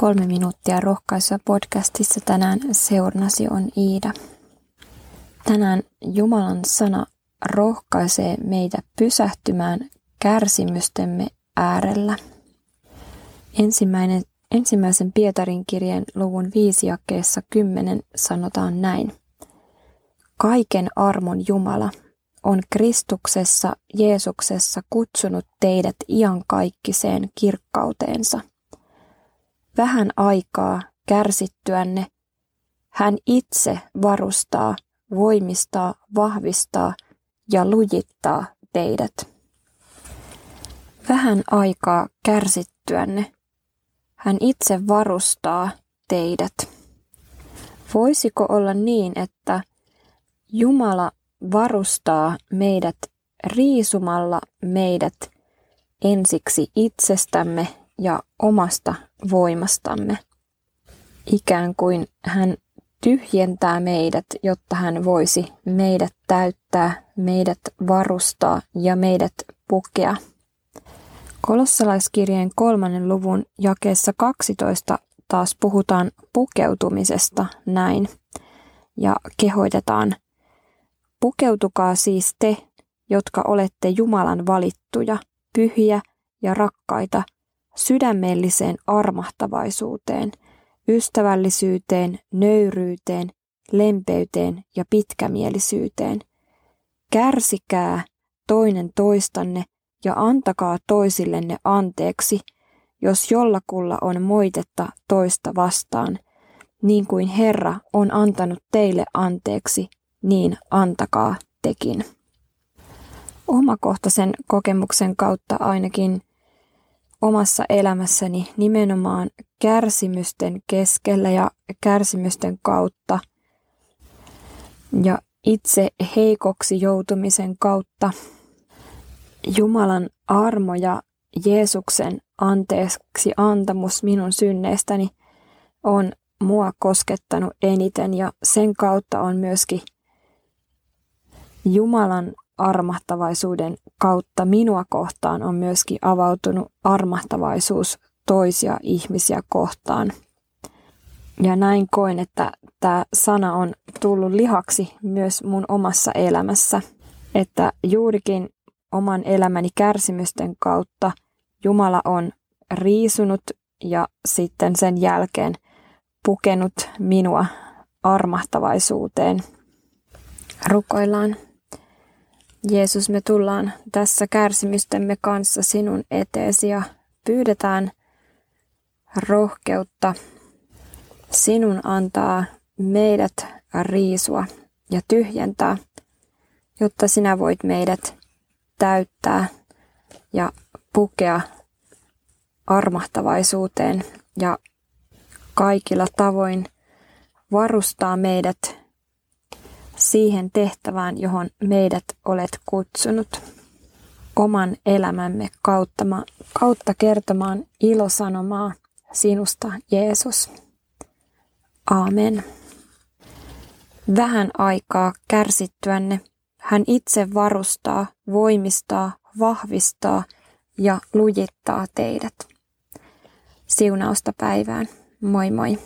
Kolme minuuttia rohkaisua podcastissa tänään seurnasi on Iida. Tänään Jumalan sana rohkaisee meitä pysähtymään kärsimystemme äärellä. Ensimmäinen, ensimmäisen Pietarin kirjeen luvun 5 jakeessa 10 sanotaan näin. Kaiken armon Jumala on Kristuksessa Jeesuksessa kutsunut teidät iankaikkiseen kirkkauteensa – vähän aikaa kärsittyänne, hän itse varustaa, voimistaa, vahvistaa ja lujittaa teidät. Vähän aikaa kärsittyänne, hän itse varustaa teidät. Voisiko olla niin, että Jumala varustaa meidät riisumalla meidät ensiksi itsestämme ja omasta voimastamme. Ikään kuin hän tyhjentää meidät, jotta hän voisi meidät täyttää, meidät varustaa ja meidät pukea. Kolossalaiskirjeen kolmannen luvun jakeessa 12 taas puhutaan pukeutumisesta näin ja kehoitetaan Pukeutukaa siis te, jotka olette Jumalan valittuja, pyhiä ja rakkaita – sydämelliseen armahtavaisuuteen, ystävällisyyteen, nöyryyteen, lempeyteen ja pitkämielisyyteen. Kärsikää toinen toistanne ja antakaa toisillenne anteeksi, jos jollakulla on moitetta toista vastaan, niin kuin Herra on antanut teille anteeksi, niin antakaa tekin. Omakohtaisen kokemuksen kautta ainakin omassa elämässäni nimenomaan kärsimysten keskellä ja kärsimysten kautta. Ja itse heikoksi joutumisen kautta Jumalan armo ja Jeesuksen anteeksi antamus minun synneistäni on mua koskettanut eniten ja sen kautta on myöskin Jumalan armahtavaisuuden kautta minua kohtaan on myöskin avautunut armahtavaisuus toisia ihmisiä kohtaan. Ja näin koen, että tämä sana on tullut lihaksi myös mun omassa elämässä. Että juurikin oman elämäni kärsimysten kautta Jumala on riisunut ja sitten sen jälkeen pukenut minua armahtavaisuuteen. Rukoillaan. Jeesus, me tullaan tässä kärsimystemme kanssa sinun eteesi ja pyydetään rohkeutta sinun antaa meidät riisua ja tyhjentää, jotta sinä voit meidät täyttää ja pukea armahtavaisuuteen ja kaikilla tavoin varustaa meidät siihen tehtävään, johon meidät olet kutsunut oman elämämme kautta, kautta kertomaan ilosanomaa sinusta, Jeesus. Aamen. Vähän aikaa kärsittyänne hän itse varustaa, voimistaa, vahvistaa ja lujittaa teidät. Siunausta päivään. Moi moi.